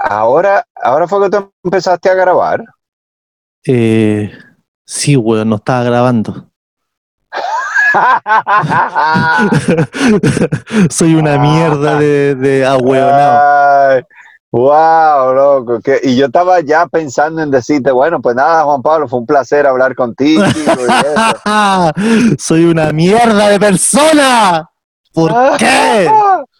ahora, ahora fue que tú empezaste a grabar. Eh, sí, weón, no estaba grabando. Soy una mierda de, de ahueonado. Wow, loco. Que, y yo estaba ya pensando en decirte, bueno, pues nada, Juan Pablo, fue un placer hablar contigo. Soy una mierda de persona. ¿Por qué?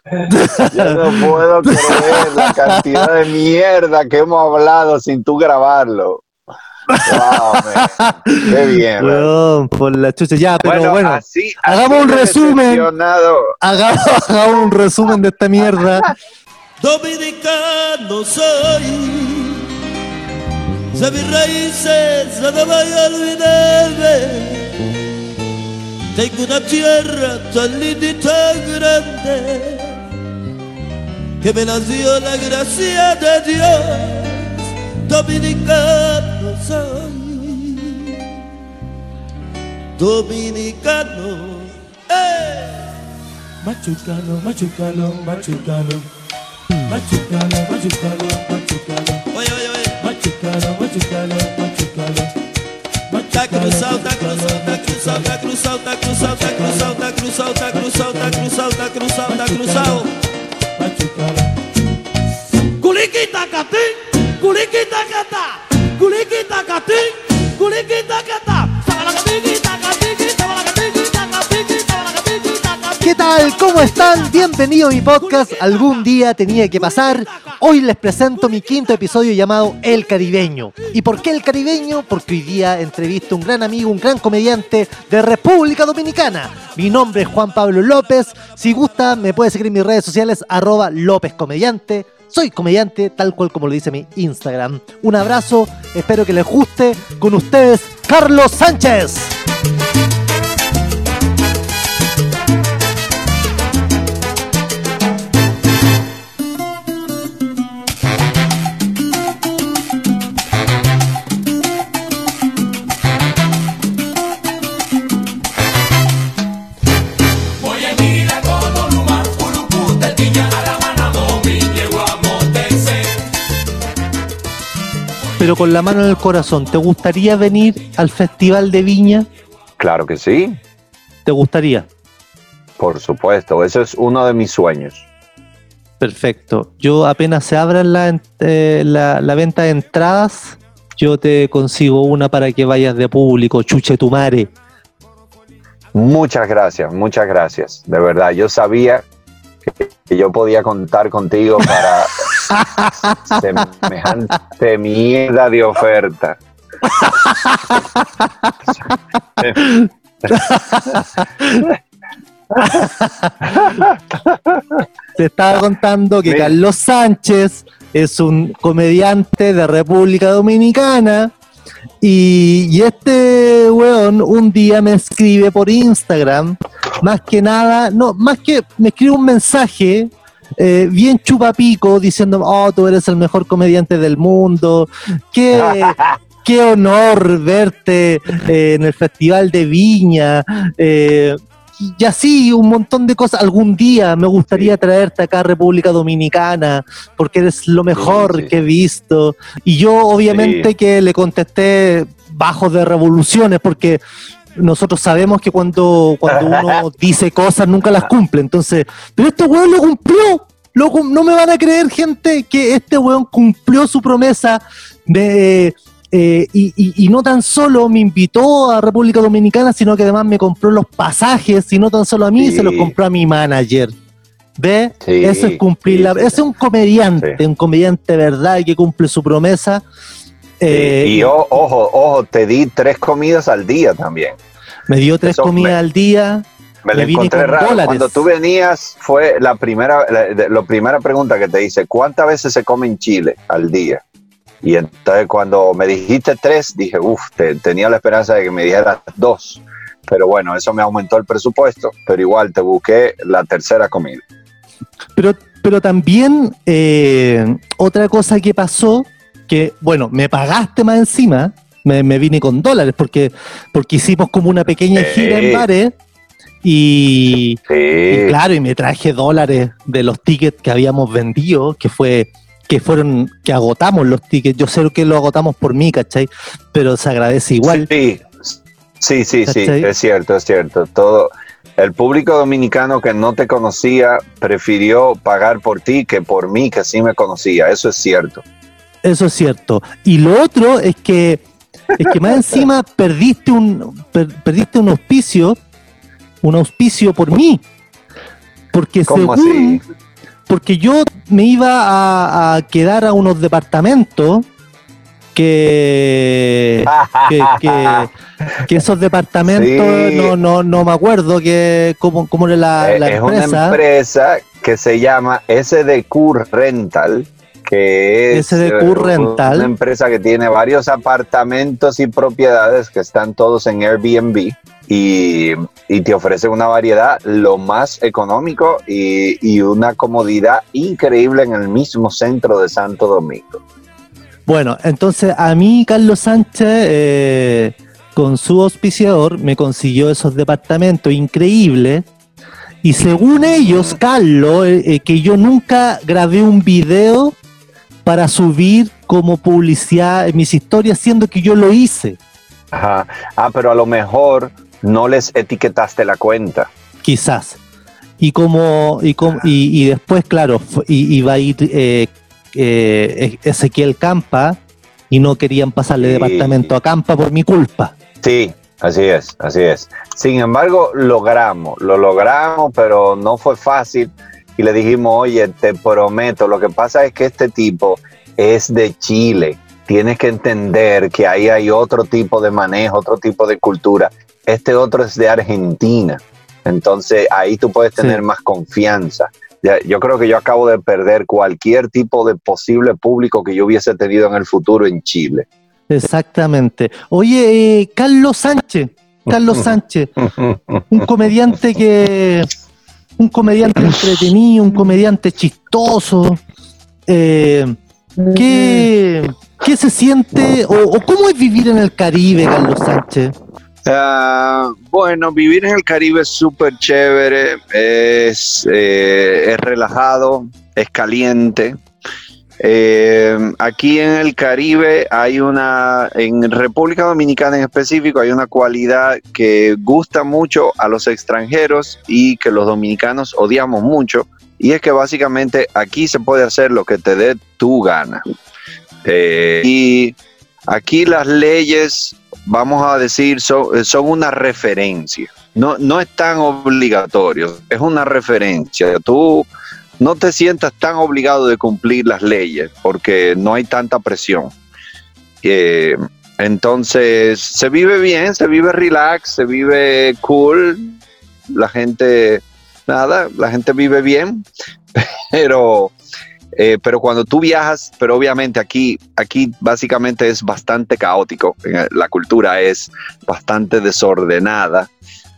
Yo no puedo creer la cantidad de mierda que hemos hablado sin tú grabarlo. Wow, Qué bien. por la chucha, ya, pero bueno. hagamos un resumen. Hagamos, hagamos un resumen de esta mierda. Dominicano soy. De mis raíces no voy a olvidarme. Tengo una tierra tan linda y tan grande que me nació la gracia de Dios. Dominicano soy. Dominicano. ¡Eh! Machucano, machucano, machucano. Machucalo, machucalo, machucalo. Oye, oye, oye. Machucalo, machucalo, machucalo. tá cruzal, tá cruzal, tá cruzal, tá cruzal, tá cruzal, tá cruzal, tá cruzal, tá cruzal, tá cruzal, tá cruzal, tá cruzal. Culiquita catim, culiquita a mi podcast Algún día tenía que pasar. Hoy les presento mi quinto episodio llamado El Caribeño. ¿Y por qué El Caribeño? Porque hoy día entrevisto a un gran amigo, un gran comediante de República Dominicana. Mi nombre es Juan Pablo López. Si gusta, me puede seguir en mis redes sociales, arroba López Comediante. Soy comediante, tal cual como lo dice mi Instagram. Un abrazo, espero que les guste. Con ustedes, Carlos Sánchez. Pero con la mano en el corazón, ¿te gustaría venir al Festival de Viña? Claro que sí. ¿Te gustaría? Por supuesto, eso es uno de mis sueños. Perfecto. Yo apenas se abra eh, la, la, venta de entradas, yo te consigo una para que vayas de público, chuche tu mare. Muchas gracias, muchas gracias. De verdad, yo sabía que yo podía contar contigo para Semejante mierda de oferta. Te estaba contando que Carlos Sánchez es un comediante de República Dominicana y, y, este weón un día me escribe por Instagram, más que nada, no, más que me escribe un mensaje eh, bien chupapico, diciendo, oh, tú eres el mejor comediante del mundo, qué, qué honor verte eh, en el Festival de Viña. Eh, y así un montón de cosas. Algún día me gustaría traerte acá a República Dominicana porque eres lo mejor que he visto. Y yo obviamente que le contesté bajo de revoluciones porque nosotros sabemos que cuando, cuando uno dice cosas nunca las cumple. Entonces, pero este weón lo cumplió. no me van a creer, gente, que este weón cumplió su promesa de. Eh, y, no tan solo me invitó a República Dominicana, sino que además me compró los pasajes, y no tan solo a mí, se los compró a mi manager. ¿Ve? Eso es cumplir la. es un comediante, un comediante verdad que cumple su promesa. Eh, y ojo, ojo, te di tres comidas al día también. Me dio tres comidas al día. Me lo encontré raro. Cuando tú venías, fue la primera, la, primera pregunta que te hice: ¿cuántas veces se come en Chile al día? Y entonces cuando me dijiste tres, dije, uff, tenía la esperanza de que me dijeras dos. Pero bueno, eso me aumentó el presupuesto, pero igual te busqué la tercera comida. Pero, pero también eh, otra cosa que pasó que, bueno, me pagaste más encima, me, vine con dólares, porque, porque hicimos como una pequeña gira en bares. Y, claro, y me traje dólares de los tickets que habíamos vendido, que fue, que fueron, que agotamos los tickets. Yo sé que lo agotamos por mí, ¿cachai? Pero se agradece igual. Sí, sí, sí, sí, es cierto, es cierto. Todo, el público dominicano que no te conocía prefirió pagar por ti que por mí, que sí me conocía. Eso es cierto. Eso es cierto. Y lo otro es que, es que más encima perdiste un, perdiste un auspicio, un auspicio por mí. Porque según, porque yo me iba a, quedar a unos departamentos que, que, esos departamentos no, no, no me acuerdo que cómo, cómo era la, la es una empresa que se llama SDQ Rental que es SDQ eh, Rental. una empresa que tiene varios apartamentos y propiedades que están todos en Airbnb y, te ofrece una variedad lo más económico y, una comodidad increíble en el mismo centro de Santo Domingo. Bueno, entonces a mí Carlos Sánchez, eh, con su auspiciador, me consiguió esos departamentos increíbles. Y según ellos, Carlos, eh, que yo nunca grabé un video para subir como publicidad en mis historias, siendo que yo lo hice. Ajá. Ah, pero a lo mejor no les etiquetaste la cuenta. Quizás. Y como, y, y, después, claro, iba a ir eh, eh, Ezequiel Campa y no querían pasarle departamento a Campa por mi culpa. Sí, así es, así es. Sin embargo, logramos, lo logramos, pero no fue fácil y le dijimos, oye, te prometo, lo que pasa es que este tipo es de Chile. Tienes que entender que ahí hay otro tipo de manejo, otro tipo de cultura. Este otro es de Argentina. Entonces ahí tú puedes tener más confianza. Yo creo que yo acabo de perder cualquier tipo de posible público que yo hubiese tenido en el futuro en Chile. Exactamente. Oye, eh, Carlos Sánchez, Carlos Sánchez, un comediante que un comediante entretenido, un comediante chistoso. Eh, ¿qué, se siente o, cómo es vivir en el Caribe, Carlos Sánchez? Ah, bueno, vivir en el Caribe es súper chévere, es, eh, es relajado, es caliente, eh, aquí en el Caribe hay una, en República Dominicana en específico, hay una cualidad que gusta mucho a los extranjeros y que los dominicanos odiamos mucho, y es que básicamente aquí se puede hacer lo que te dé tu gana. Eh, y aquí las leyes, vamos a decir, son, son una referencia. No, no es tan obligatorio, es una referencia. Tú no te sientas tan obligado de cumplir las leyes porque no hay tanta presión. Eh, entonces, se vive bien, se vive relax, se vive cool, la gente, nada, la gente vive bien, pero, eh, pero cuando tú viajas, pero obviamente aquí, aquí básicamente es bastante caótico, la cultura es bastante desordenada.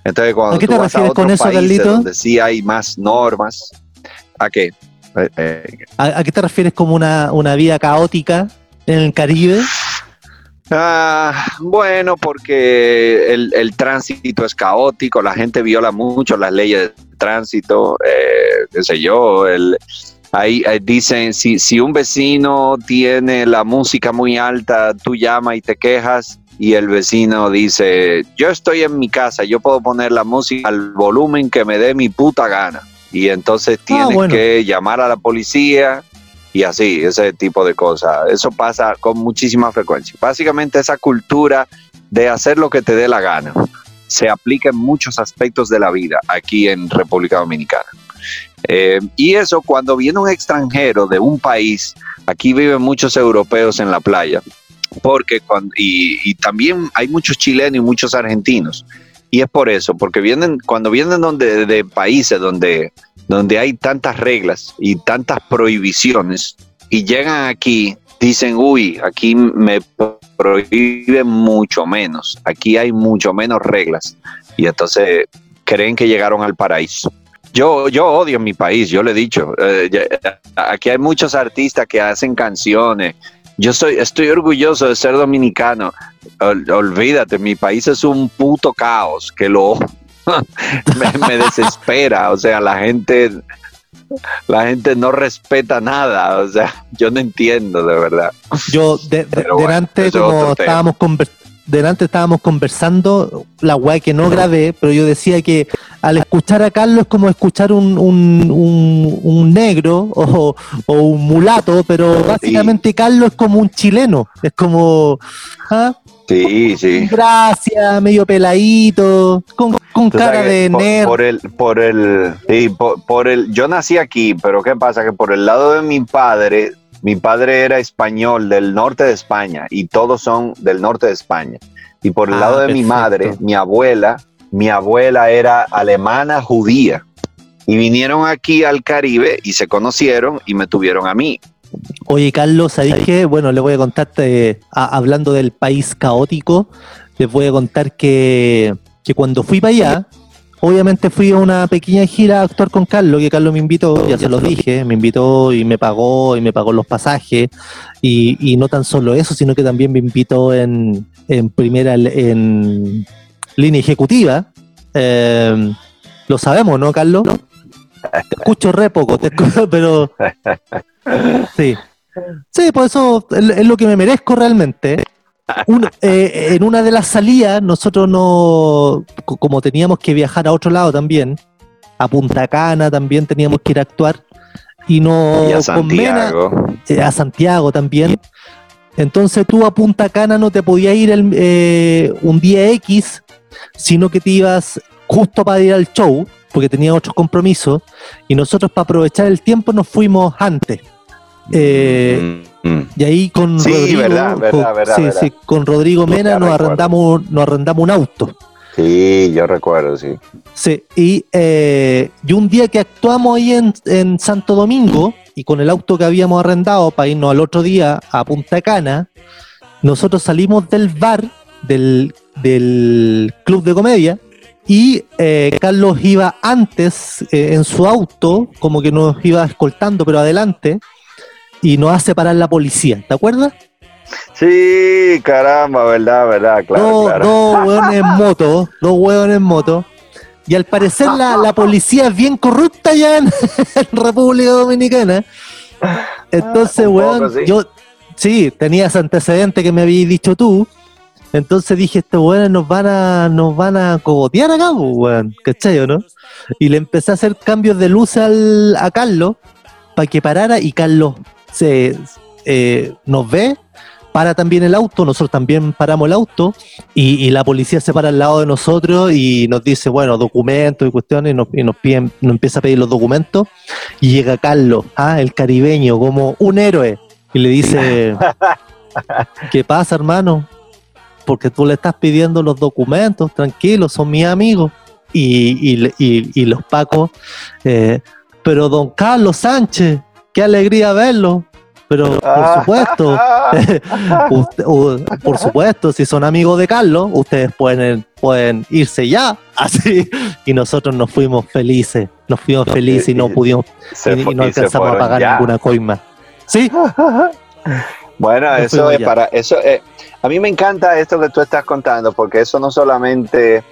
Entonces, cuando tú vas a otros países donde sí hay más normas, ¿A qué? Eh, eh, ¿A, qué te refieres como una, vida caótica en el Caribe? Ah, bueno, porque el, tránsito es caótico, la gente viola mucho las leyes de tránsito, eh, qué sé yo, el, ahí, dicen, si, si un vecino tiene la música muy alta, tú llamas y te quejas y el vecino dice, yo estoy en mi casa, yo puedo poner la música al volumen que me dé mi puta gana y entonces ah, tienes que llamar a la policía y así, ese tipo de cosas. Eso pasa con muchísima frecuencia. Básicamente esa cultura de hacer lo que te dé la gana se aplica en muchos aspectos de la vida aquí en República Dominicana. Eh, y eso cuando viene un extranjero de un país, aquí viven muchos europeos en la playa, porque cuando, y, y también hay muchos chilenos y muchos argentinos. Y es por eso, porque vienen, cuando vienen donde, de países donde, donde hay tantas reglas y tantas prohibiciones, y llegan aquí, dicen, uy, aquí me prohíben mucho menos, aquí hay mucho menos reglas. Y entonces creen que llegaron al paraíso. Yo, yo odio mi país, yo le he dicho. Eh, aquí hay muchos artistas que hacen canciones yo soy, estoy orgulloso de ser dominicano. olvídate, mi país es un puto caos que lo me, desespera. O sea, la gente, la gente no respeta nada, o sea, yo no entiendo de verdad. Yo, de, delante, como estábamos delante estábamos conversando, la guay que no grabé, pero yo decía que al escuchar a Carlos es como escuchar un, un, negro o, un mulato, pero básicamente Carlos es como un chileno, es como... ¿ah? Sí, sí. Gracias, medio peladito, con, cara de nerd. Por, el, por el, sí, por, el, yo nací aquí, pero ¿qué pasa? Que por el lado de mi padre, mi padre era español del norte de España y todos son del norte de España. Y por el lado ah, de mi madre, mi abuela, mi abuela era alemana judía. Y vinieron aquí al Caribe y se conocieron y me tuvieron a mí. Oye, Carlos, ¿sabéis qué? Bueno, le voy a contarte, hablando del país caótico, les voy a contar que, cuando fui para allá, obviamente fui a una pequeña gira a actuar con Carlos, que Carlos me invitó, ya se los dije, me invitó y me pagó y me pagó los pasajes. Y, no tan solo eso, sino que también me invitó en, primera, en línea ejecutiva. Eh, lo sabemos, ¿no, Carlos? Te escucho re poco, te escucho, pero Sí. Sí, por eso es lo que me merezco realmente. Eh, en una de las salidas, nosotros no, como teníamos que viajar a otro lado también, a Punta Cana también teníamos que ir a actuar, y no a Santiago. Eh, a Santiago también. Entonces tú a Punta Cana no te podías ir eh, un día X, sino que te ibas justo para ir al show, porque tenía otros compromisos, y nosotros para aprovechar el tiempo nos fuimos antes. Eh, mm, mm. Y ahí con Rodrigo, con, Rodrigo Mena nos arrendamos, nos arrendamos un auto. Sí, yo recuerdo, sí. Sí, y, eh, y un día que actuamos ahí en, Santo Domingo, y con el auto que habíamos arrendado para irnos al otro día a Punta Cana, nosotros salimos del bar del, del club de comedia y eh, Carlos iba antes en su auto, como que nos iba escoltando, pero adelante, y nos hace parar la policía, ¿te acuerdas? Sí, caramba, verdad, verdad, claro. Dos, claro. dos hueones en moto, dos hueones en moto. Y al parecer la, policía es bien corrupta ya en, República Dominicana. Entonces, weón, yo sí, tenías antecedente que me habías dicho tú. Entonces dije, estos weones nos van a, nos van a cogotear acá, pues, weón, ¿cachai o no? Y le empecé a hacer cambios de luz al, a Carlos para que parara y Carlos se eh, nos ve, para también el auto, nosotros también paramos el auto y, la policía se para al lado de nosotros y nos dice, bueno, documentos y cuestiones, y nos, nos, empieza a pedir los documentos y llega Carlos, ah, el caribeño, como un héroe, y le dice, ¿qué pasa hermano? Porque tú le estás pidiendo los documentos, tranquilo, son mis amigos. Y, y los pacos, eh, pero don Carlos Sánchez, qué alegría verlo. Pero por ah. supuesto, por supuesto, si son amigos de Carlos, ustedes pueden, pueden irse ya, así. Y nosotros nos fuimos felices, nos fuimos felices y no pudimos, y, no alcanzamos a pagar ninguna coima. ¿Sí? Bueno, eso es para, eso eh, a mí me encanta esto que tú estás contando, porque eso no solamente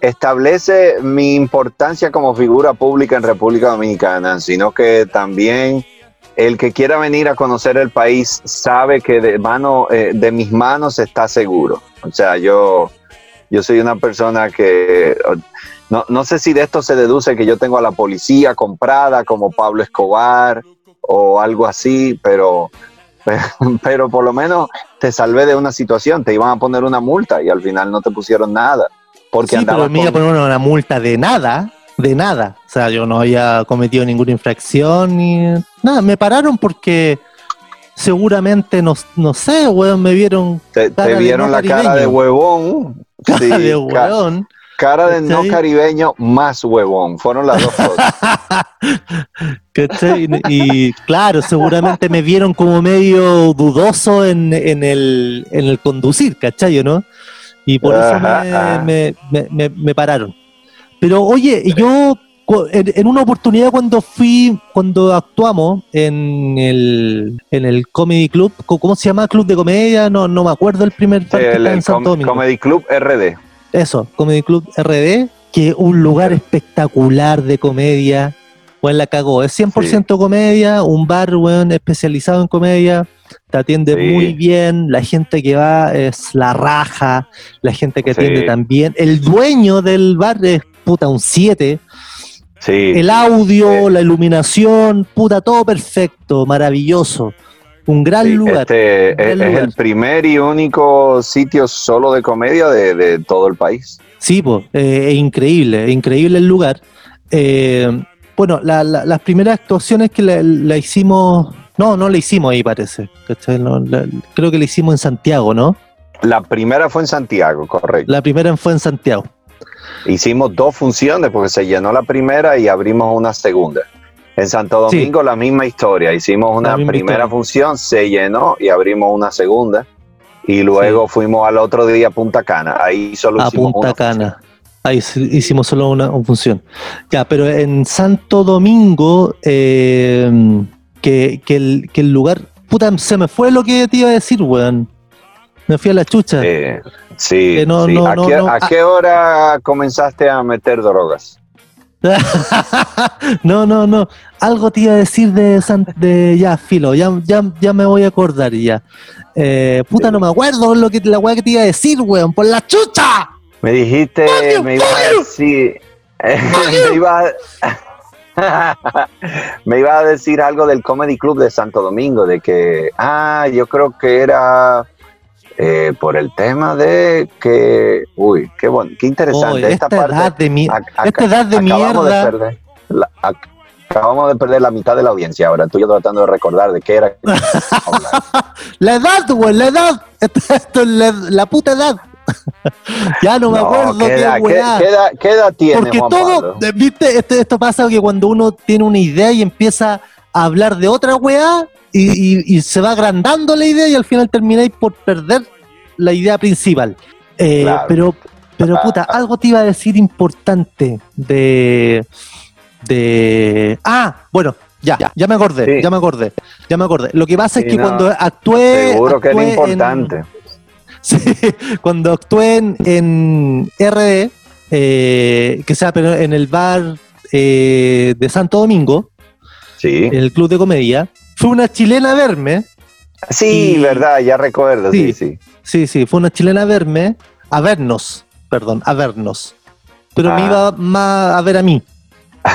establece mi importancia como figura pública en República Dominicana, sino que también el que quiera venir a conocer el país sabe que de, mano, eh, de mis manos está seguro. O sea, yo, yo soy una persona que no, no sé si de esto se deduce que yo tengo a la policía comprada como Pablo Escobar o algo así, pero, pero por lo menos te salvé de una situación, te iban a poner una multa y al final no te pusieron nada. Porque sí, pero me iba a poner una multa de nada, de nada. O sea, yo no había cometido ninguna infracción ni nada. Me pararon porque seguramente, no, no sé, weón, me vieron. Te, vieron la cara de huevón. Cara de huevón. Cara de no caribeño más huevón. Fueron las dos cosas. Y claro, seguramente me vieron como medio dudoso en, en, el, en el conducir, ¿cachai? ¿no? Y por eso me, me, me, pararon. Pero oye, yo en, una oportunidad cuando fui, cuando actuamos en el, en el Comedy Club, ¿cómo se llama? Club de Comedia, no, no me acuerdo el primer en Santo Domingo. Comedy Club RD. Eso, Comedy Club RD, que es un lugar espectacular de comedia, Bueno, la cagó. Es 100% comedia, un bar, weón, especializado en comedia. Te atiende Sí. muy bien. La gente que va es la raja. La gente que Sí. atiende también. El dueño del bar es puta un 7. Sí. El audio, Sí. la iluminación, puta, todo perfecto, maravilloso. Un gran Sí, lugar. este gran es, el primer y único sitio solo de comedia de, de todo el país. Sí, pues, es increíble, es increíble el lugar. Eh, bueno, la- la- las primeras actuaciones que la, la hicimos, no, no la hicimos ahí parece, creo que la hicimos en Santiago, ¿no? La primera fue en Santiago, correcto. La primera fue en Santiago. Hicimos dos funciones porque se llenó la primera y abrimos una segunda. En Santo Sí. Domingo la misma historia. Hicimos una primera historia. función, se llenó y abrimos una segunda. Y luego fuimos al otro día a Punta Cana. Ahí solo a hicimos Punta una Cana. Ahí hicimos solo una, una función. Ya, pero en Santo Domingo, eh, que, que el, que el lugar, puta, se me fue lo que te iba a decir, weón. Me fui a la chucha. Eh, sí, no, sí. no, ¿A, no, qué, a Ah. qué hora comenzaste a meter drogas? no, no, no. Algo te iba a decir de, San- de ya, filo, ya, ya, ya me voy a acordar ya. Eh, puta, no me acuerdo lo que, la weá que te iba a decir, weón, por la chucha. Me dijiste, ¡Mario, me iba a decir, me iba a, me iba a decir algo del Comedy Club de Santo Domingo, de que, ah, yo creo que era eh, por el tema de que, uy, qué bueno, qué interesante. Esta esta parte, edad de mi, esta edad de acabamos de mierda. perder, la- ac- acabamos de perder la mitad de la audiencia ahora, tú yo tratando de recordar de qué era. La edad, weón, la edad. Esto, esto es la, la puta edad. ya no me No, acuerdo ¿qué qué weá. edad tiene Porque Juan todo, Pablo? viste, esto, esto pasa que cuando uno tiene una idea y empieza a hablar de otra weá y, y- y se va agrandando la idea y al final termináis por perder la idea principal. Eh, Claro. Pero, pero puta, algo te iba a decir importante de, de... Ah, bueno, ya, ya, me acordé, Sí. ya me acordé, ya me acordé. Lo que pasa es que no, cuando actué... Seguro que era en- importante. Sí, cuando actué en, RD, eh, que sea, pero en el bar eh, de Santo Domingo, Sí. en el club de comedia, fue una chilena a verme. Sí, y- verdad, ya recuerdo, sí, Sí. sí. Sí, sí, fue una chilena a verme, a vernos, perdón, a vernos. Pero me Ah. iba más a ver a mí.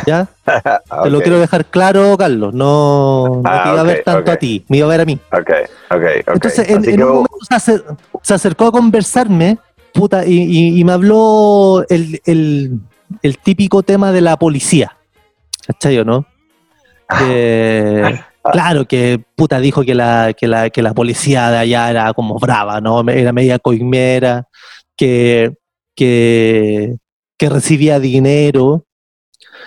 ¿Ya? Te lo quiero dejar claro, Carlos. No, no Ah, te iba a ver tanto a ti, me iba a ver a mí. Ok, ok. Entonces, en, un momento se, acer- se acercó a conversarme, puta, y, y- y me habló el, el- el típico tema de la policía. ¿Cachai o no? Claro, que puta dijo que la, que, la, que la policía de allá era como brava, ¿no? Era media coimera, que, que, que recibía dinero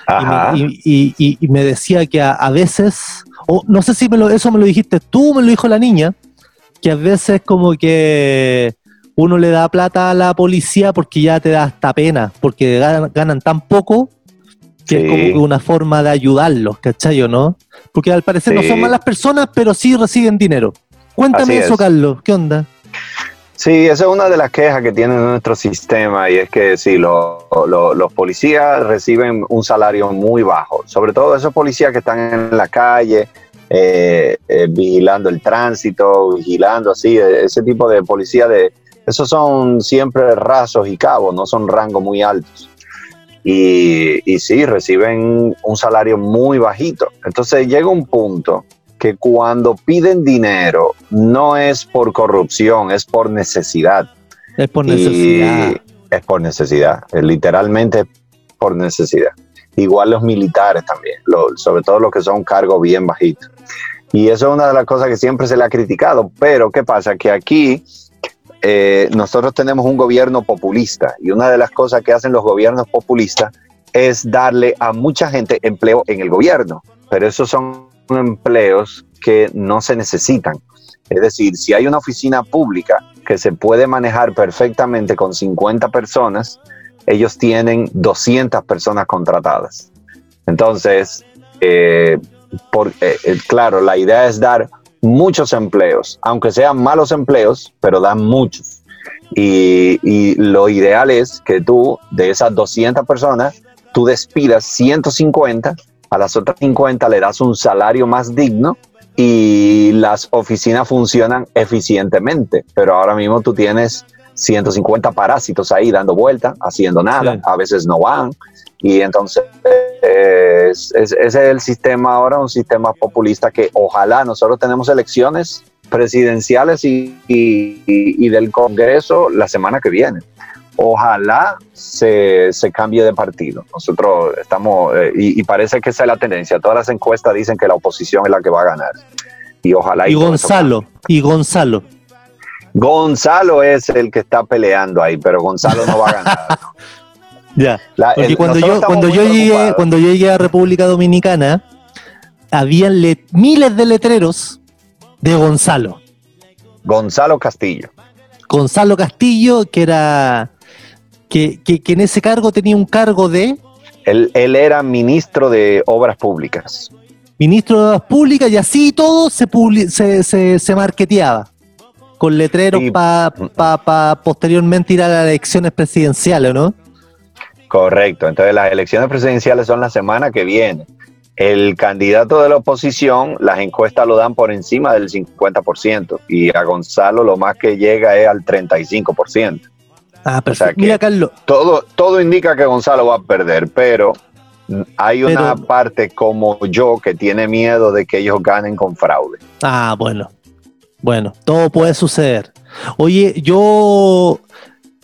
y me, y- y- y- y me decía que a, a veces, o no sé si me lo, eso me lo dijiste tú o me lo dijo la niña, que a veces como que uno le da plata a la policía porque ya te da hasta pena, porque ganan, ganan tan poco que es como una forma de ayudarlos, ¿cachai o no? Porque al parecer no son malas personas, pero sí reciben dinero. Cuéntame eso, es. Carlos, ¿qué onda? Sí, esa es una de las quejas que tiene nuestro sistema y es que sí, lo- lo- los policías reciben un salario muy bajo, sobre todo esos policías que están en la calle eh, eh, vigilando el tránsito, vigilando así, eh, ese tipo de policía de esos son siempre rasos y cabos, no son rangos muy altos. Y, y sí, reciben un salario muy bajito. Entonces llega un punto que cuando piden dinero no es por corrupción, es por necesidad. Es por Y necesidad. es por necesidad, es literalmente por necesidad. Igual los militares también, lo- sobre todo los que son cargos bien bajitos. Y eso es una de las cosas que siempre se le ha criticado, pero ¿qué pasa? Que aquí eh, nosotros tenemos un gobierno populista y una de las cosas que hacen los gobiernos populistas es darle a mucha gente empleo en el gobierno, pero esos son empleos que no se necesitan. Es decir, si hay una oficina pública que se puede manejar perfectamente con 50 personas, ellos tienen 200 personas contratadas. Entonces, eh, eh, eh, claro, la idea es dar muchos empleos, aunque sean malos empleos, pero dan muchos. Y, y lo ideal es que tú, de esas 200 personas, tú despidas 150 a las otras 50 le das un salario más digno y las oficinas funcionan eficientemente. Pero ahora mismo tú tienes 150 parásitos ahí dando vueltas, haciendo nada, a veces no van. Y entonces ese es el sistema ahora, un sistema populista que ojalá nosotros tenemos elecciones presidenciales y, y, del Congreso la semana que viene. Ojalá se, se cambie de partido. Nosotros estamos, eh, y, parece que esa es la tendencia. Todas las encuestas dicen que la oposición es la que va a ganar. Y ojalá. Y, Gonzalo, y Gonzalo. Gonzalo es el que está peleando ahí, pero Gonzalo no va a ganar. ya. Porque cuando yo, cuando yo llegué, cuando yo llegué a República Dominicana, habían miles de letreros de Gonzalo. Gonzalo Castillo. Gonzalo Castillo, que era. Que, en ese cargo tenía un cargo de. Él, era ministro de Obras Públicas. Ministro de Obras Públicas, y así todo se, se, se, marketeaba. Con letreros para posteriormente ir a las elecciones presidenciales, ¿no? Correcto. Entonces, las elecciones presidenciales son la semana que viene el candidato de la oposición, las encuestas lo dan por encima del 50% y a Gonzalo lo más que llega es al 35%. Ah, pero mira, Carlos. Todo, todo indica que Gonzalo va a perder, pero hay una parte como yo que tiene miedo de que ellos ganen con fraude. Ah, bueno. Bueno, todo puede suceder. Oye, yo,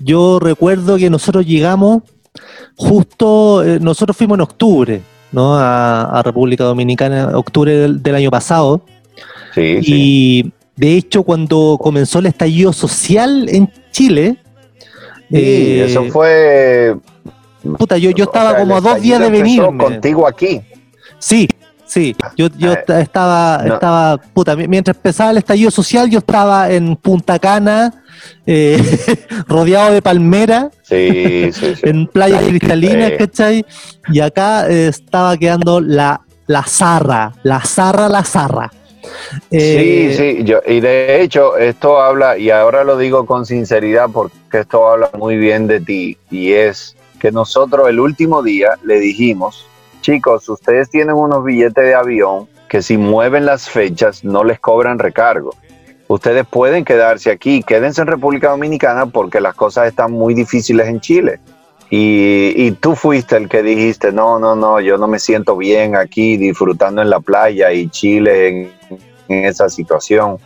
yo recuerdo que nosotros llegamos justo, eh, nosotros fuimos en octubre ¿no? a, República Dominicana octubre del, año pasado. Sí, y de hecho, cuando comenzó el estallido social en Chile. Sí, eso eh, fue. Puta, yo, yo estaba como a dos días de venir. contigo aquí. Sí, sí. Yo, yo eh, estaba, estaba, puta, mientras empezaba el estallido social, yo estaba en Punta Cana eh, rodeado de palmera, en playas cristalinas, ¿cachai? Y acá estaba quedando la, la zarra, la zarra, la zarra. Sí, eh, sí, yo, y de hecho esto habla, y ahora lo digo con sinceridad porque esto habla muy bien de ti, y es que nosotros el último día le dijimos, chicos, ustedes tienen unos billetes de avión que si mueven las fechas no les cobran recargo ustedes pueden quedarse aquí, quédense en República Dominicana porque las cosas están muy difíciles en Chile. Y, tú fuiste el que dijiste, no, no, no, yo no me siento bien aquí disfrutando en la playa y Chile en, esa situación.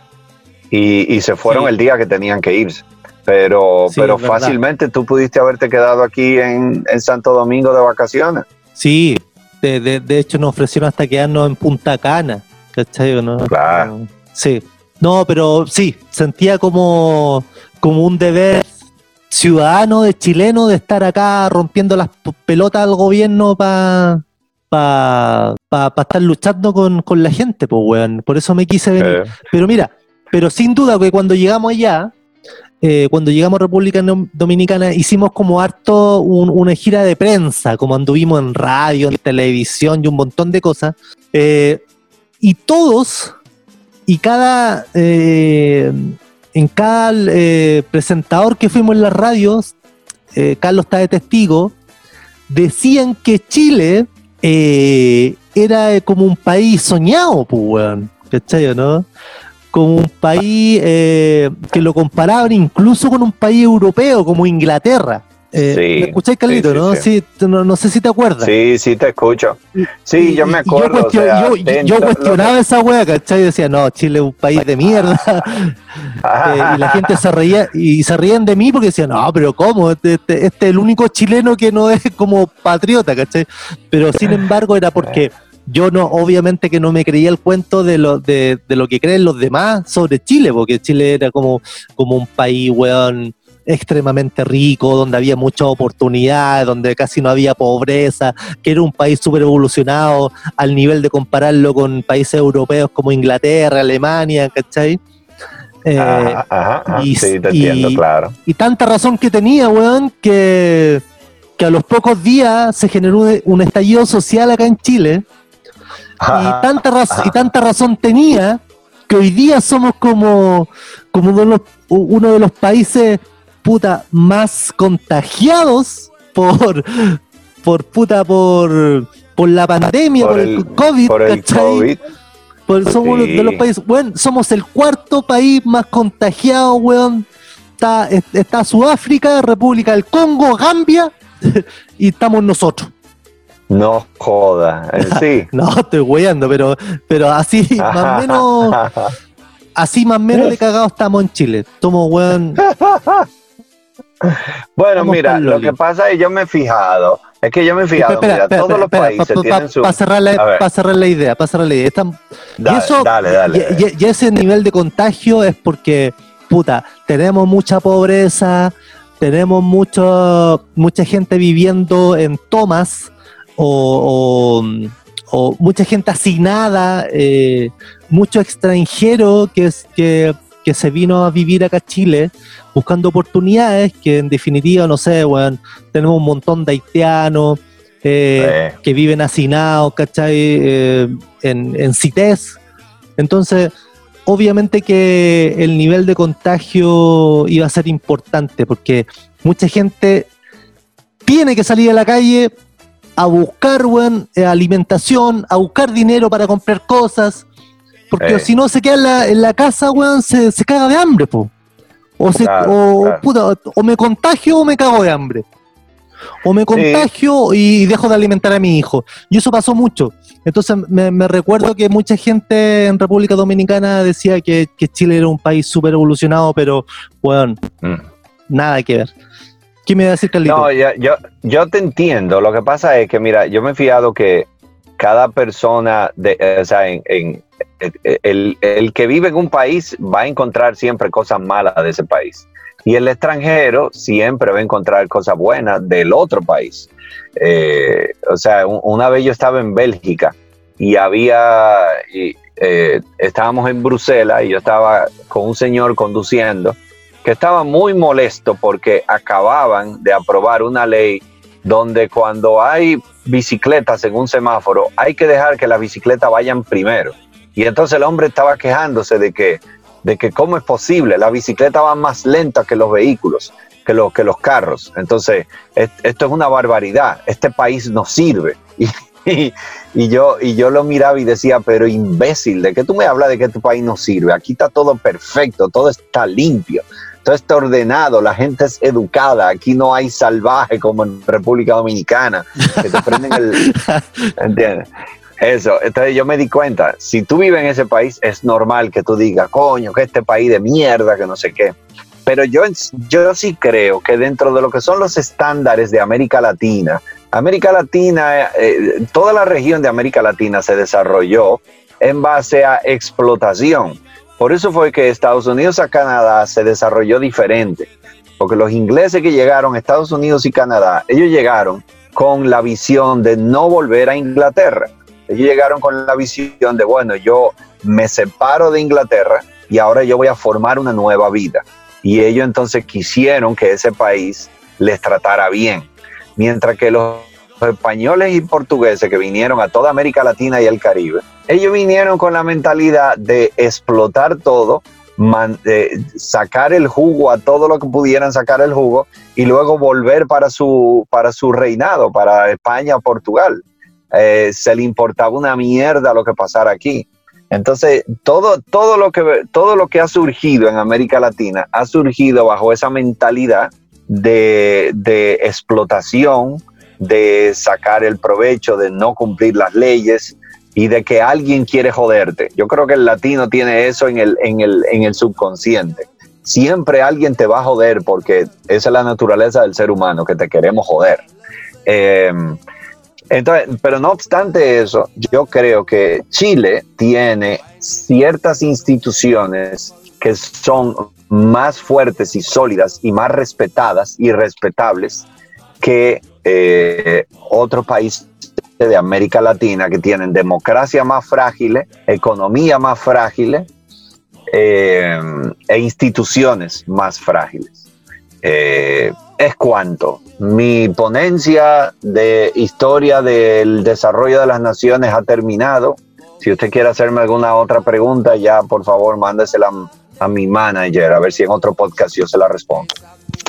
Y, se fueron el día que tenían que irse. Pero, pero fácilmente tú pudiste haberte quedado aquí en, Santo Domingo de vacaciones. Sí, de, hecho nos ofrecieron hasta quedarnos en Punta Cana. ¿Cachai? ¿no? Claro. Sí, no, pero sí, sentía como, como un deber ciudadano de chileno de estar acá rompiendo las pelotas al gobierno para pa, estar luchando con, la gente, pues, weón. Por eso me quise venir. Pero mira, pero sin duda que cuando llegamos allá, eh, cuando llegamos a República Dominicana, hicimos como harto una gira de prensa, como anduvimos en radio, en televisión y un montón de cosas. Eh, y todos y cada eh, en cada eh, presentador que fuimos en las radios, eh, Carlos está de testigo, decían que Chile era como un país soñado, pues, weón. ¿Cachai, no? Como un país que lo comparaban incluso con un país europeo como Inglaterra. Eh, ¿Me escucháis, Carlito? ¿no? Sí, no, sé si te acuerdas. Sí, sí, te escucho. Sí, yo me acuerdo. Yo, cuestionaba esa wea, ¿cachai? Y decía, no, Chile es un país de mierda. Eh, y la gente se reía y se reían de mí porque decían, no, pero ¿cómo? Este, este, este, es el único chileno que no es como patriota, ¿cachai? Pero sin embargo era porque yo no, obviamente que no me creía el cuento de lo, de, de lo que creen los demás sobre Chile, porque Chile era como, como un país, weón extremadamente rico, donde había muchas oportunidades, donde casi no había pobreza, que era un país súper evolucionado al nivel de compararlo con países europeos como Inglaterra, Alemania, ¿cachai? Eh, y, sí, te entiendo, claro. Y tanta razón que tenía, weón, que, que a los pocos días se generó un, estallido social acá en Chile. Y, tanta y tanta razón tenía que hoy día somos como, como uno de los países puta más contagiados por, por puta, por, por la pandemia, por, el, COVID, por el. COVID. Por- somos uno de los países, bueno, somos el cuarto país más contagiado, weón. Está, es- está Sudáfrica, República del Congo, Gambia, y estamos nosotros. No joda. Eh, Sí. No, estoy weyando, pero, pero así, más o menos, así más o menos de cagado estamos en Chile. Somos, weón, Bueno, Vamos mira, lo que pasa es yo me he fijado, es que yo me he fijado, Espera, mira, espera, todos espera, los países pa- pa- tienen pa- su... pa cerrar la- A ver. pa cerrar la idea, para cerrar la idea. Están- Dale, y eso, dale, y- y ese nivel de contagio es porque, puta, tenemos mucha pobreza, tenemos mucho, mucha gente viviendo en tomas o, o- o mucha gente asignada, eh, mucho extranjero que, es, que, que se vino a vivir acá a Chile buscando oportunidades que en definitiva, no sé, weón, tenemos un montón de haitianos eh, Eh, que viven hacinados, ¿cachai? Eh, en, en CITES. Entonces, obviamente que el nivel de contagio iba a ser importante porque mucha gente tiene que salir a la calle a buscar weón, eh, alimentación, a buscar dinero para comprar cosas, porque Eh. si no se queda en la, en la casa, weón, se, se caga de hambre, po. O, se- Claro, o, claro. puta, o me contagio o me cago de hambre. O me contagio y dejo de alimentar a mi hijo. Y eso pasó mucho. Entonces me, recuerdo que mucha gente en República Dominicana decía que, que Chile era un país súper evolucionado, pero, bueno, mm. nada que ver. ¿Qué me? No, yo, yo, te entiendo. Lo que pasa es que, mira, yo me he fijado que cada persona, de, o sea, en, en- el, el que vive en un país va a encontrar siempre cosas malas de ese país. Y el extranjero siempre va a encontrar cosas buenas del otro país. Eh, o sea, un- una vez yo estaba en Bélgica y había, y, eh, estábamos en Bruselas y yo estaba con un señor conduciendo que estaba muy molesto porque acababan de aprobar una ley donde cuando hay bicicletas en un semáforo hay que dejar que las bicicletas vayan primero. Y entonces el hombre estaba quejándose de que, de que cómo es posible, la bicicleta va más lenta que los vehículos, que, los que los carros. Entonces, es- esto es una barbaridad, este país no sirve. Y, y- y yo, y yo lo miraba y decía, pero imbécil, ¿de qué tú me hablas de que tu país no sirve? Aquí está todo perfecto, todo está limpio todo está ordenado, la gente es educada, aquí no hay salvaje como en República Dominicana, que te prenden el... ¿Entiendes? Eso, entonces yo me di cuenta, si tú vives en ese país, es normal que tú digas, coño, que este país de mierda, que no sé qué. Pero yo, yo sí creo que dentro de lo que son los estándares de América Latina, América Latina, eh, toda la región de América Latina se desarrolló en base a explotación. Por eso fue que Estados Unidos a Canadá se desarrolló diferente, porque los ingleses que llegaron a Estados Unidos y Canadá, ellos llegaron con la visión de no volver a Inglaterra. Ellos llegaron con la visión de, bueno, yo me separo de Inglaterra y ahora yo voy a formar una nueva vida. Y ellos entonces quisieron que ese país les tratara bien. Mientras que los españoles y portugueses que vinieron a toda América Latina y el Caribe, ellos vinieron con la mentalidad de explotar todo, sacar el jugo a todo lo que pudieran sacar el jugo y luego volver para su, para su reinado, para España, Portugal. Eh, se le importaba una mierda lo que pasara aquí. Entonces, todo, todo, lo que, todo lo que ha surgido en América Latina ha surgido bajo esa mentalidad de, de explotación, de sacar el provecho, de no cumplir las leyes y de que alguien quiere joderte. Yo creo que el latino tiene eso en el, en el, en el subconsciente. Siempre alguien te va a joder porque esa es la naturaleza del ser humano, que te queremos joder. Eh, entonces, pero no obstante eso, yo creo que Chile tiene ciertas instituciones que son más fuertes y sólidas y más respetadas y respetables que eh, otros países de América Latina que tienen democracia más frágiles, economía más frágiles eh, e instituciones más frágiles. Eh, es cuanto. Mi ponencia de historia del desarrollo de las naciones ha terminado. Si usted quiere hacerme alguna otra pregunta, ya por favor mándesela a mi manager, a ver si en otro podcast yo se la respondo.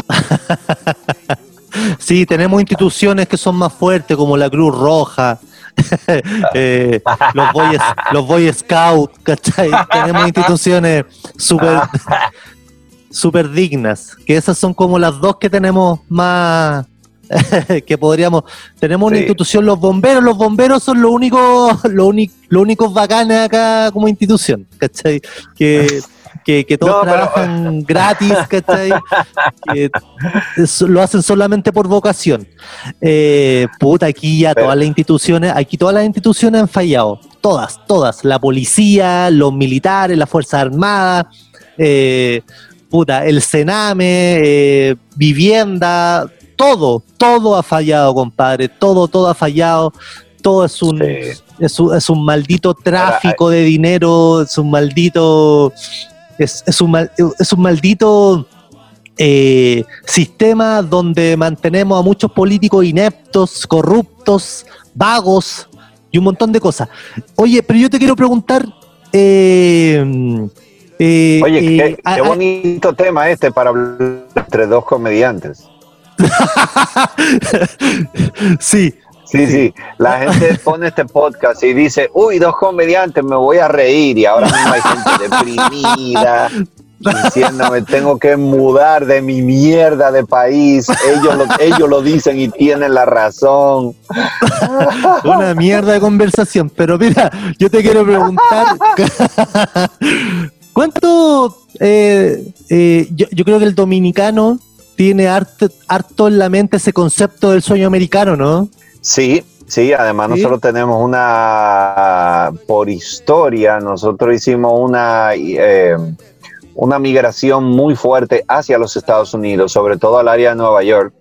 Sí, tenemos instituciones que son más fuertes, como la Cruz Roja, eh, los, boy, los Boy Scouts, ¿cachai? Tenemos instituciones súper super dignas, que esas son como las dos que tenemos más, que podríamos, tenemos una institución, los bomberos, los bomberos son lo único, lo único, lo únicos bacanes acá como institución, ¿cachai? Que, que, todos trabajan gratis, ¿cachai? que lo hacen solamente por vocación. Eh, puta, aquí ya todas las instituciones, aquí todas las instituciones han fallado, todas, todas, la policía, los militares, las Fuerzas Armadas, eh, puta, el Sename, eh, vivienda, todo, todo ha fallado, compadre, todo, todo ha fallado, todo es un, es, un maldito tráfico de dinero, es un maldito, es, un, es un maldito eh, sistema donde mantenemos a muchos políticos ineptos, corruptos, vagos y un montón de cosas. Oye, pero yo te quiero preguntar, eh, eh, Oye, qué, qué bonito tema este para hablar entre dos comediantes. sí. Sí, sí, la gente pone este podcast y dice, uy, dos comediantes, me voy a reír y ahora mismo hay gente deprimida, diciéndome, tengo que mudar de mi mierda de país, ellos lo, ellos lo dicen y tienen la razón. Una mierda de conversación, pero mira, yo te quiero preguntar, ¿cuánto, eh, eh, yo, yo creo que el dominicano tiene harto, harto en la mente ese concepto del sueño americano, ¿no? Sí, sí, además nosotros tenemos una, por historia, nosotros hicimos una, eh, una migración muy fuerte hacia los Estados Unidos, sobre todo al área de Nueva York,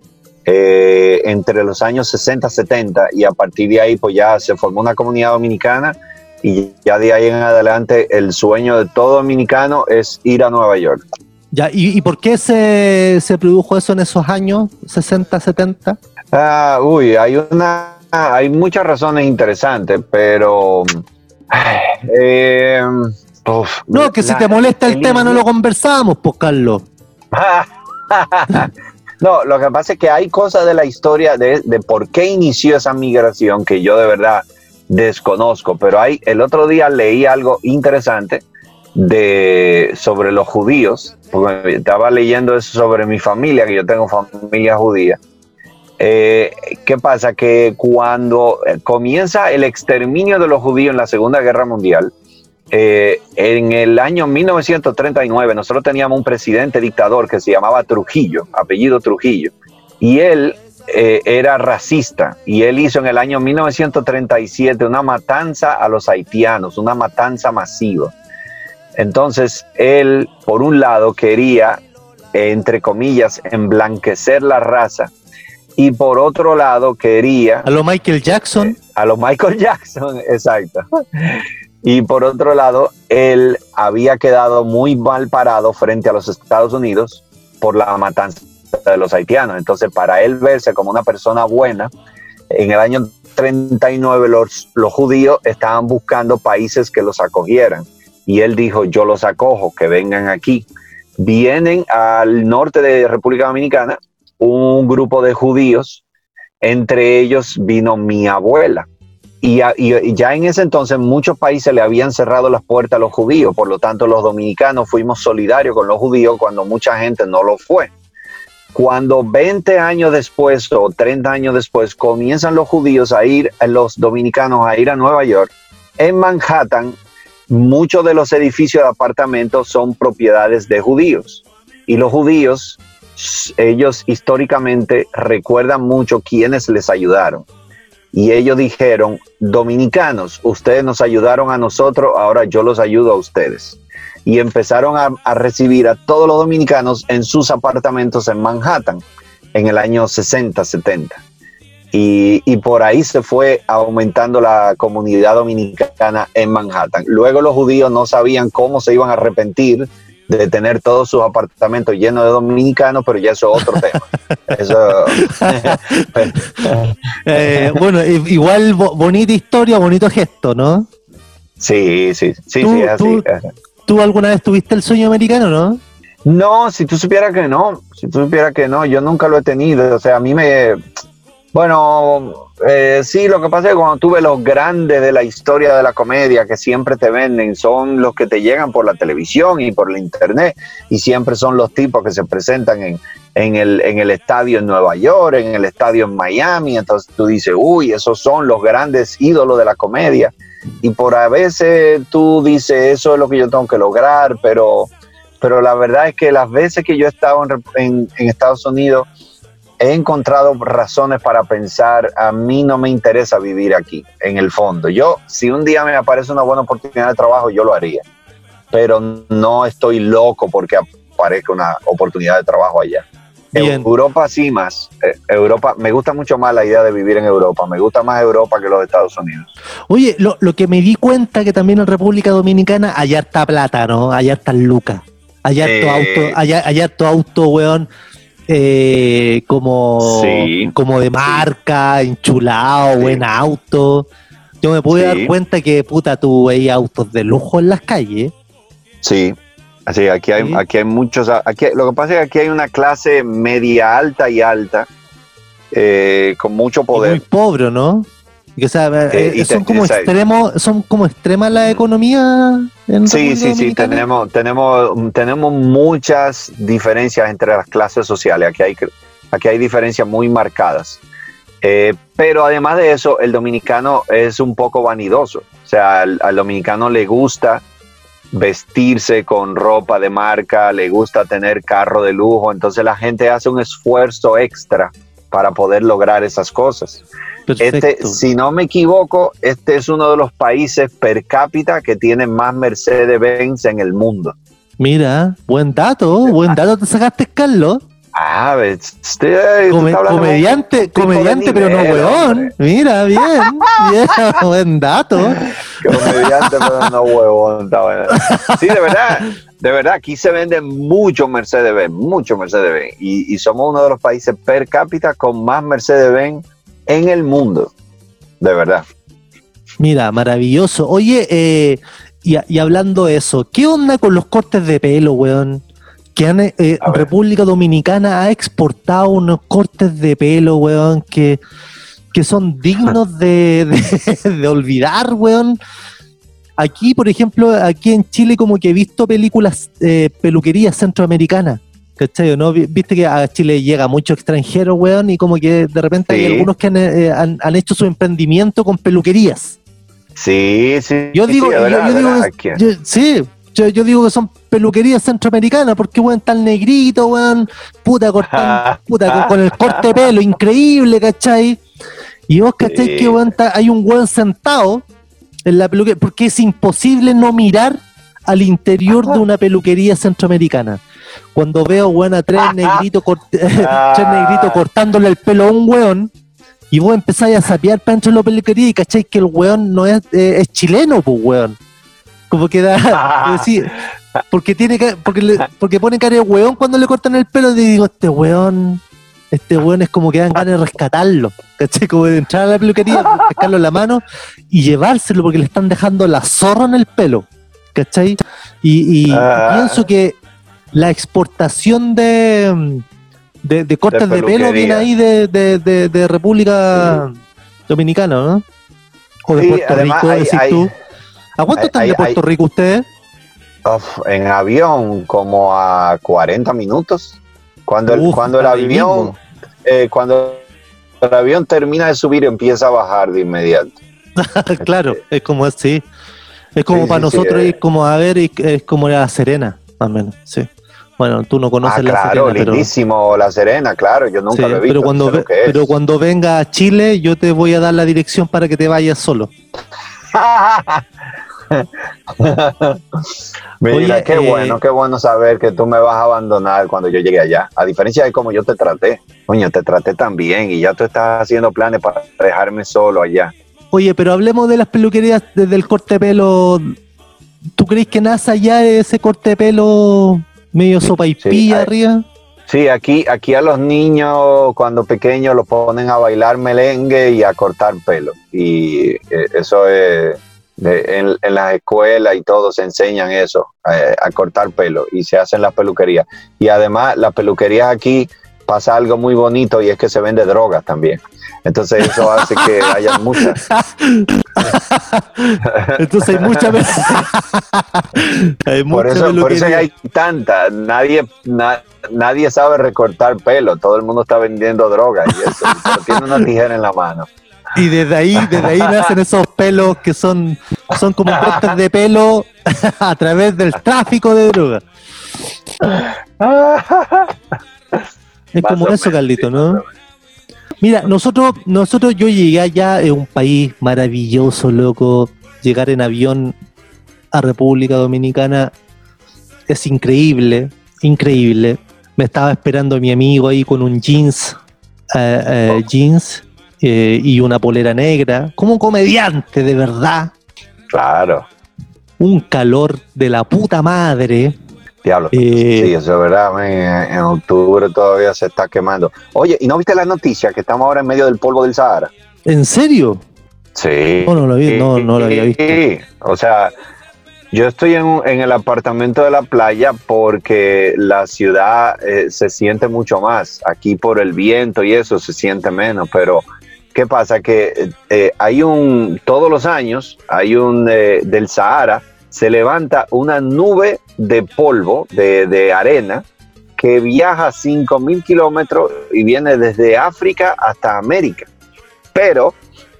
eh, entre los años 60, 70, y a partir de ahí pues ya se formó una comunidad dominicana y ya de ahí en adelante el sueño de todo dominicano es ir a Nueva York. Ya, ¿y, por qué se, produjo eso en esos años, 60, 70? Ah, uy, hay una, hay muchas razones interesantes, pero... Eh, no, que si te molesta el, tema no lo conversamos, pues Carlos. no, lo que pasa es que hay cosas de la historia de, de por qué inició esa migración que yo de verdad desconozco, pero hay, el otro día leí algo interesante de, sobre los judíos, porque estaba leyendo eso sobre mi familia, que yo tengo familia judía. Eh, ¿Qué pasa? Que cuando comienza el exterminio de los judíos en la Segunda Guerra Mundial, eh, en el año 1939 nosotros teníamos un presidente dictador que se llamaba Trujillo, apellido Trujillo, y él eh, era racista y él hizo en el año 1937 una matanza a los haitianos, una matanza masiva. Entonces, él, por un lado, quería, entre comillas, emblanquecer la raza y por otro lado quería... A lo Michael Jackson. Eh, a lo Michael Jackson, exacto. Y por otro lado, él había quedado muy mal parado frente a los Estados Unidos por la matanza de los haitianos. Entonces, para él verse como una persona buena, en el año 39 los, los judíos estaban buscando países que los acogieran y él dijo, yo los acojo, que vengan aquí. Vienen al norte de República Dominicana un grupo de judíos, entre ellos vino mi abuela. Y, ya en ese entonces muchos países le habían cerrado las puertas a los judíos, por lo tanto los dominicanos fuimos solidarios con los judíos cuando mucha gente no lo fue. Cuando 20 años después o 30 años después comienzan los judíos a ir, los dominicanos a ir a Nueva York, en Manhattan muchos de los edificios de apartamentos son propiedades de judíos. Y los judíos, ellos históricamente recuerdan mucho quienes les ayudaron. Y ellos dijeron, dominicanos, ustedes nos ayudaron a nosotros, ahora yo los ayudo a ustedes. Y empezaron a, recibir a todos los dominicanos en sus apartamentos en Manhattan en el año 60, 70. Y, por ahí se fue aumentando la comunidad dominicana en Manhattan. Luego los judíos no sabían cómo se iban a arrepentir de tener todos sus apartamentos llenos de dominicanos, pero ya eso es otro tema. Eso... Eh, bueno, igual bonita historia, bonito gesto, ¿no? Sí, sí, sí, sí, así. ¿Tú alguna vez tuviste el sueño americano, no? No, si tú supieras que no, si tú supieras que no, yo nunca lo he tenido. O sea, a mí me, Bueno, eh, sí, lo que pasa es que cuando tú ves los grandes de la historia de la comedia que siempre te venden, son los que te llegan por la televisión y por la internet, y siempre son los tipos que se presentan en, en, el, en estadio en Nueva York, en el estadio en Miami, entonces tú dices, uy, esos son los grandes ídolos de la comedia, y por a veces tú dices, eso es lo que yo tengo que lograr, pero, pero la verdad es que las veces que yo he estado en, en Estados Unidos, he encontrado razones para pensar, a mí no me interesa vivir aquí, en el fondo. Yo, si un día me aparece una buena oportunidad de trabajo, yo lo haría, pero no estoy loco porque aparezca una oportunidad de trabajo allá. En Europa sí más. Eh, Europa, me gusta mucho más la idea de vivir en Europa. Me gusta más Europa que los Estados Unidos. Oye, lo, que me di cuenta que también en República Dominicana, allá está plata, ¿no? Allá está Luca. Allá tu auto, allá, allá tu auto, weón, eh, como, como de marca, enchulado, buen auto. Yo me pude dar cuenta que, puta, tú veías autos de lujo en las calles. Sí, así, aquí hay, aquí hay muchos, aquí, lo que pasa es que aquí hay una clase media alta y alta, eh, con mucho poder. muy pobre, ¿no? Eh, eh, son como extremos, son como extremas la economía. En sí, sí, sí, tenemos, tenemos, tenemos muchas diferencias entre las clases sociales. Aquí hay, aquí hay diferencias muy marcadas. Eh, pero además de eso, el dominicano es un poco vanidoso. O sea, al, al, dominicano le gusta vestirse con ropa de marca, le gusta tener carro de lujo. Entonces la gente hace un esfuerzo extra para poder lograr esas cosas. Este, si no me equivoco, este es uno de los países per cápita que tiene más Mercedes-Benz en el mundo. Mira, buen dato, buen dato te sacaste, Carlos. Ah, este, comediante, comediante, pero no huevón. Mira, bien, bien, buen dato. Comediante, pero no huevón. Sí, de verdad, de verdad, aquí se vende mucho Mercedes-Benz, mucho Mercedes-Benz. Y, y, somos uno de los países per cápita con más Mercedes-Benz en el mundo, de verdad. Mira, maravilloso. Oye, eh, y, hablando de eso, ¿qué onda con los cortes de pelo, weón? Que han, eh, República Dominicana ha exportado unos cortes de pelo, weón, que, que son dignos de, de, olvidar, weón. Aquí, por ejemplo, aquí en Chile como que he visto películas, eh, peluquerías centroamericanas ¿Cachai? ¿no? Viste que a Chile llega mucho extranjero, weón, y como que de repente hay algunos que eh, han, hecho su emprendimiento con peluquerías. Sí, sí. Yo digo, yo, digo que, sí, yo, digo que son peluquerías centroamericanas, porque weón, tal negrito, weón, puta, cortando, puta, con, el corte de pelo, increíble, ¿cachai? Y vos, ¿cachai? Que weón, hay un weón sentado en la peluquería, porque es imposible no mirar al interior de una peluquería centroamericana cuando veo, weón, a tres negritos, cortándole el pelo a un weón, y vos empezáis a sapear para dentro de la peluquería y cacháis que el weón no es, eh, es chileno, pues weón. Como que da, decir, porque tiene porque, porque pone cara de weón cuando le cortan el pelo, y digo, este weón, este weón es como que dan ganas de rescatarlo, ¿cachai? Como de entrar a la peluquería, pescarlo en la mano y llevárselo porque le están dejando la zorra en el pelo, ¿cachai? Y, ah. pienso que la exportación de, de, cortes de, pelo viene ahí de, de República Dominicana, ¿no? O de Puerto Rico, decís tú. ¿A cuánto están de Puerto Rico ustedes? en avión, como a 40 minutos. Cuando el, cuando el avión, eh, cuando el avión termina de subir, empieza a bajar de inmediato. claro, es como así. Es como para nosotros, es como a ver, es como la Serena, más o menos, sí. Bueno, tú no conoces ah, la claro, lindísimo La Serena, claro, yo nunca lo he visto. Pero cuando, pero cuando venga a Chile, yo te voy a dar la dirección para que te vayas solo. Mira, qué eh, bueno, qué bueno saber que tú me vas a abandonar cuando yo llegue allá. A diferencia de cómo yo te traté. Coño, te traté tan bien y ya tú estás haciendo planes para dejarme solo allá. Oye, pero hablemos de las peluquerías desde el corte de pelo. ¿Tú crees que nace allá ese corte de pelo medio sopa y pilla arriba. Sí, aquí, aquí a los niños cuando pequeños los ponen a bailar melengue y a cortar pelo. Y eh, eso es, en, las escuelas y todo se enseñan eso, eh, a cortar pelo y se hacen las peluquerías. Y además las peluquerías aquí pasa algo muy bonito y es que se vende droga también. Entonces eso hace que haya muchas. Entonces hay mucha, hay por eso, por eso hay tanta. Nadie, nadie sabe recortar pelo. Todo el mundo está vendiendo droga y eso. tiene una tijera en la mano. Y desde ahí, desde ahí nacen esos pelos que son, son como cortes de pelo a través del tráfico de droga. Es como eso, Carlito, ¿no? Mira, nosotros, nosotros, yo llegué allá, es un país maravilloso, loco. Llegar en avión a República Dominicana es increíble, increíble. Me estaba esperando mi amigo ahí con un jeans, eh, eh, oh. jeans eh, y una polera negra, como comediante, de verdad. Claro. Un calor de la puta madre. Diablo. Eh, sí, eso es verdad. En, octubre todavía se está quemando. Oye, ¿y no viste la noticia que estamos ahora en medio del polvo del Sahara? ¿En serio? Sí. No, no lo, vi, no, no lo había visto. Sí, o sea, yo estoy en, el apartamento de la playa porque la ciudad eh, se siente mucho más. Aquí por el viento y eso se siente menos, pero ¿qué pasa? Que eh, hay un, todos los años, hay un del Sahara, se levanta una nube de polvo, de, arena, que viaja 5.000 kilómetros y viene desde África hasta América. Pero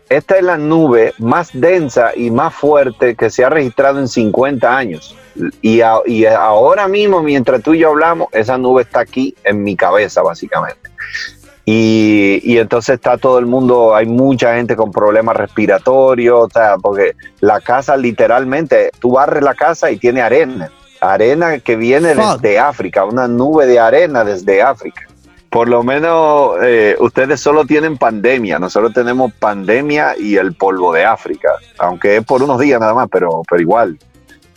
esta es la nube más densa y más fuerte que se ha registrado en 50 años. Y, y, ahora mismo, mientras tú y yo hablamos, esa nube está aquí en mi cabeza, básicamente. Y, entonces está todo el mundo, hay mucha gente con problemas respiratorios, o sea, porque la casa literalmente, tú barres la casa y tiene arena, arena que viene desde África, una nube de arena desde África. Por lo menos eh, ustedes solo tienen pandemia, nosotros tenemos pandemia y el polvo de África, aunque es por unos días nada más, pero, pero igual,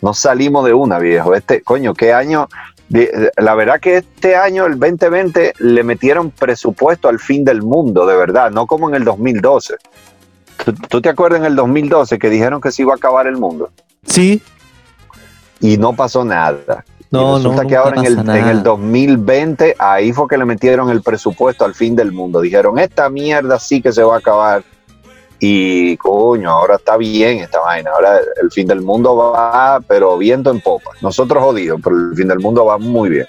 no salimos de una, viejo. Este, coño, qué año, la verdad que este año, el 2020, le metieron presupuesto al fin del mundo, de verdad, no como en el 2012. ¿Tú, te acuerdas en el 2012 que dijeron que se iba a acabar el mundo? Sí. Y no pasó nada. No, resulta que ahora en el, en el 2020, ahí fue que le metieron el presupuesto al fin del mundo. Dijeron, esta mierda sí que se va a acabar y coño, ahora está bien esta vaina. Ahora el fin del mundo va, pero viento en popa. Nosotros jodidos, pero el fin del mundo va muy bien.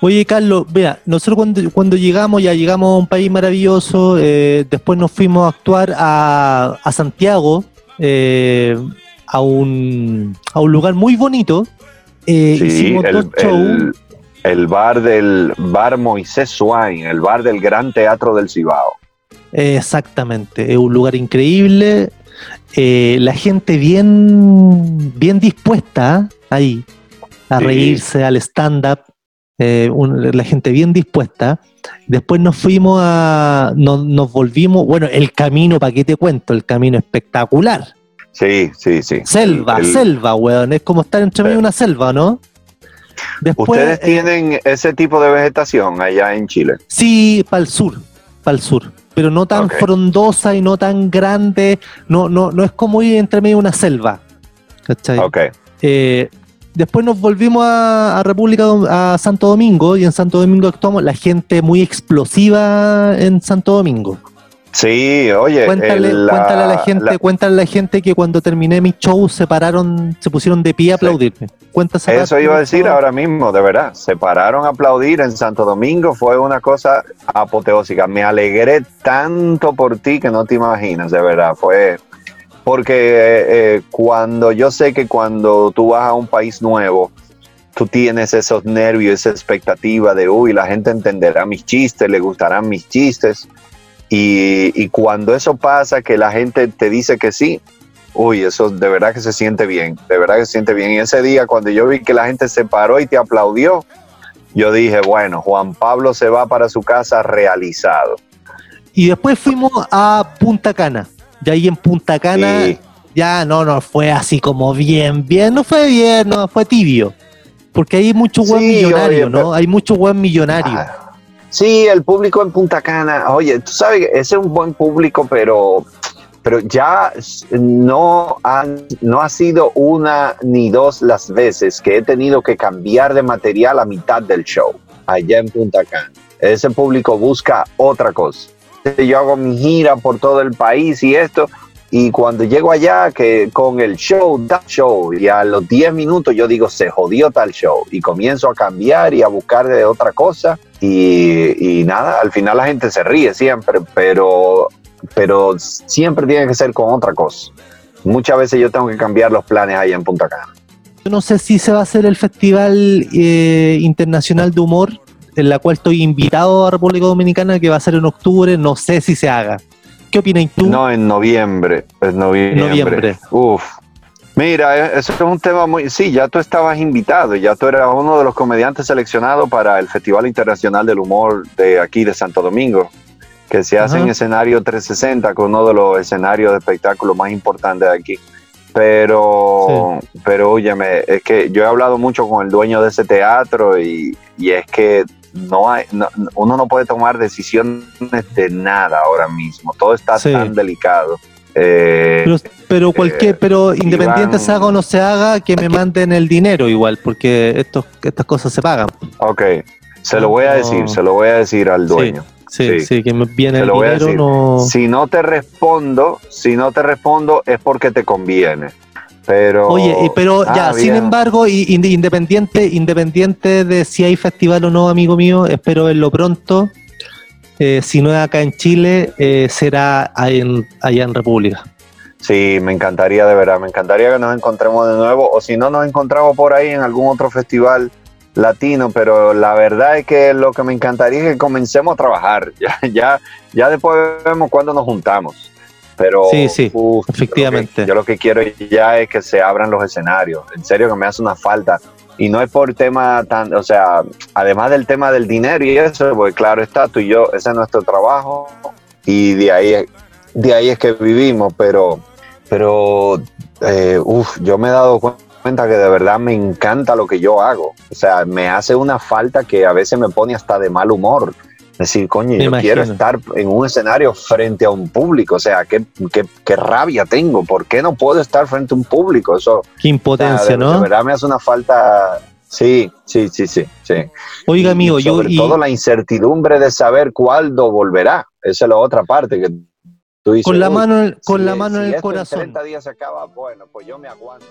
Oye, Carlos, vea, nosotros cuando, cuando llegamos, ya llegamos a un país maravilloso, eh, después nos fuimos a actuar a, a Santiago, eh, a, un, a un lugar muy bonito. Eh, hicimos el, el, el, bar del bar Moisés Swain, el bar del Gran Teatro del Cibao. Exactamente, es un lugar increíble. Eh, la gente bien, bien dispuesta ¿eh? ahí a reírse al stand-up. Eh, la gente bien dispuesta. Después nos fuimos a. Nos, volvimos. Bueno, el camino, ¿para qué te cuento? El camino espectacular. Sí, sí, sí. Selva, selva, weón. Es como estar entre medio de una selva, ¿no? ¿Ustedes tienen ese tipo de vegetación allá en Chile? Sí, para el sur. Para el sur pero no tan frondosa y no tan grande, no, no, no es como ir entre medio de una selva. ¿Cachai? Eh, después nos volvimos a, República, a Santo Domingo, y en Santo Domingo actuamos la gente muy explosiva en Santo Domingo. Sí, oye. Cuéntale, a la gente, cuéntale a la gente que cuando terminé mi show se pararon, se pusieron de pie a aplaudirme. Eso iba a decir ahora mismo, de verdad. Se pararon a aplaudir en Santo Domingo, fue una cosa apoteósica. Me alegré tanto por ti que no te imaginas, de verdad. Fue porque eh, cuando yo sé que cuando tú vas a un país nuevo, tú tienes esos nervios, esa expectativa de, uy, la gente entenderá mis chistes, le gustarán mis chistes y, cuando eso pasa, que la gente te dice que sí, uy, eso de verdad que se siente bien, de verdad que se siente bien. Y ese día, cuando yo vi que la gente se paró y te aplaudió, yo dije, bueno, Juan Pablo se va para su casa realizado. Y después fuimos a Punta Cana. Y ahí en Punta Cana, ya no, no fue así como bien, bien, no fue bien, no, fue tibio. Porque hay mucho buen millonario, ¿no? Hay mucho buen millonario. Ah, Sí, el público en Punta Cana, oye, tú sabes, ese es un buen público, pero, pero ya no, no ha sido una ni dos las veces que he tenido que cambiar de material a mitad del show allá en Punta Cana. ese público busca otra cosa. Yo hago mi gira por todo el país y esto, y cuando llego allá, que con el show, da show, y a los 10 minutos yo digo, se jodió tal show, y comienzo a cambiar y a buscar de otra cosa, y, y nada, al final la gente se ríe siempre, pero, pero siempre tiene que ser con otra cosa. Muchas veces yo tengo que cambiar los planes ahí en Punta Cana. Yo no sé si se va a hacer el Festival eh, Internacional de Humor, en la cual estoy invitado a República Dominicana, que va a ser en octubre, no sé si se haga. ¿Qué opinas tú? No, en noviembre. Es noviembre. noviembre. Uf. Mira, eh, eso es un tema muy... Sí, ya tú estabas invitado, ya tú eras uno de los comediantes seleccionados para el Festival Internacional del Humor de aquí de Santo Domingo, que se hace en escenario 360, con uno de los escenarios de espectáculo más importantes de aquí. Pero, pero óyeme, es que yo he hablado mucho con el dueño de ese teatro y, y es que no hay, uno no puede tomar decisiones de nada ahora mismo. Todo está tan delicado. Eh, pero, cualquier, eh, pero independiente se haga o no se haga, que me manden el dinero igual, porque estos, estas cosas se pagan. Ok, se lo voy a decir, se lo voy a decir al dueño. Sí, sí, que me viene el dinero. No... Si no te respondo, si no te respondo es porque te conviene. Pero, Oye, pero ah, ya, sin embargo, independiente, independiente de si hay festival o no, amigo mío, espero verlo pronto. Eh, si no es acá en Chile, eh, será allá en, República. Sí, me encantaría de verdad, me encantaría que nos encontremos de nuevo, o si no nos encontramos por ahí en algún otro festival latino, pero la verdad es que lo que me encantaría es que comencemos a trabajar, ya, ya, ya después vemos cuándo nos juntamos. Pero sí, sí, efectivamente. Yo lo, que, quiero ya es que se abran los escenarios. En serio que me hace una falta. Y no es por tema tan, o sea, además del tema del dinero y eso, pues claro está, tú y yo, ese es nuestro trabajo y de ahí, de ahí es que vivimos, pero, pero, eh, uff, yo me he dado cuenta que de verdad me encanta lo que yo hago. O sea, me hace una falta que a veces me pone hasta de mal humor decir, coño, yo quiero estar en un escenario frente a un público, o sea, qué, qué, rabia tengo, ¿por qué no puedo estar frente a un público? Eso, qué impotencia, ¿no? De verdad me hace una falta, sí, sí, sí, sí, sí. Oiga, amigo, yo... Sobre todo la incertidumbre de saber cuándo volverá, esa es la otra parte que tú dices. Con la mano, con la mano en el corazón. En 30 días se acaba, bueno, pues yo me aguanto.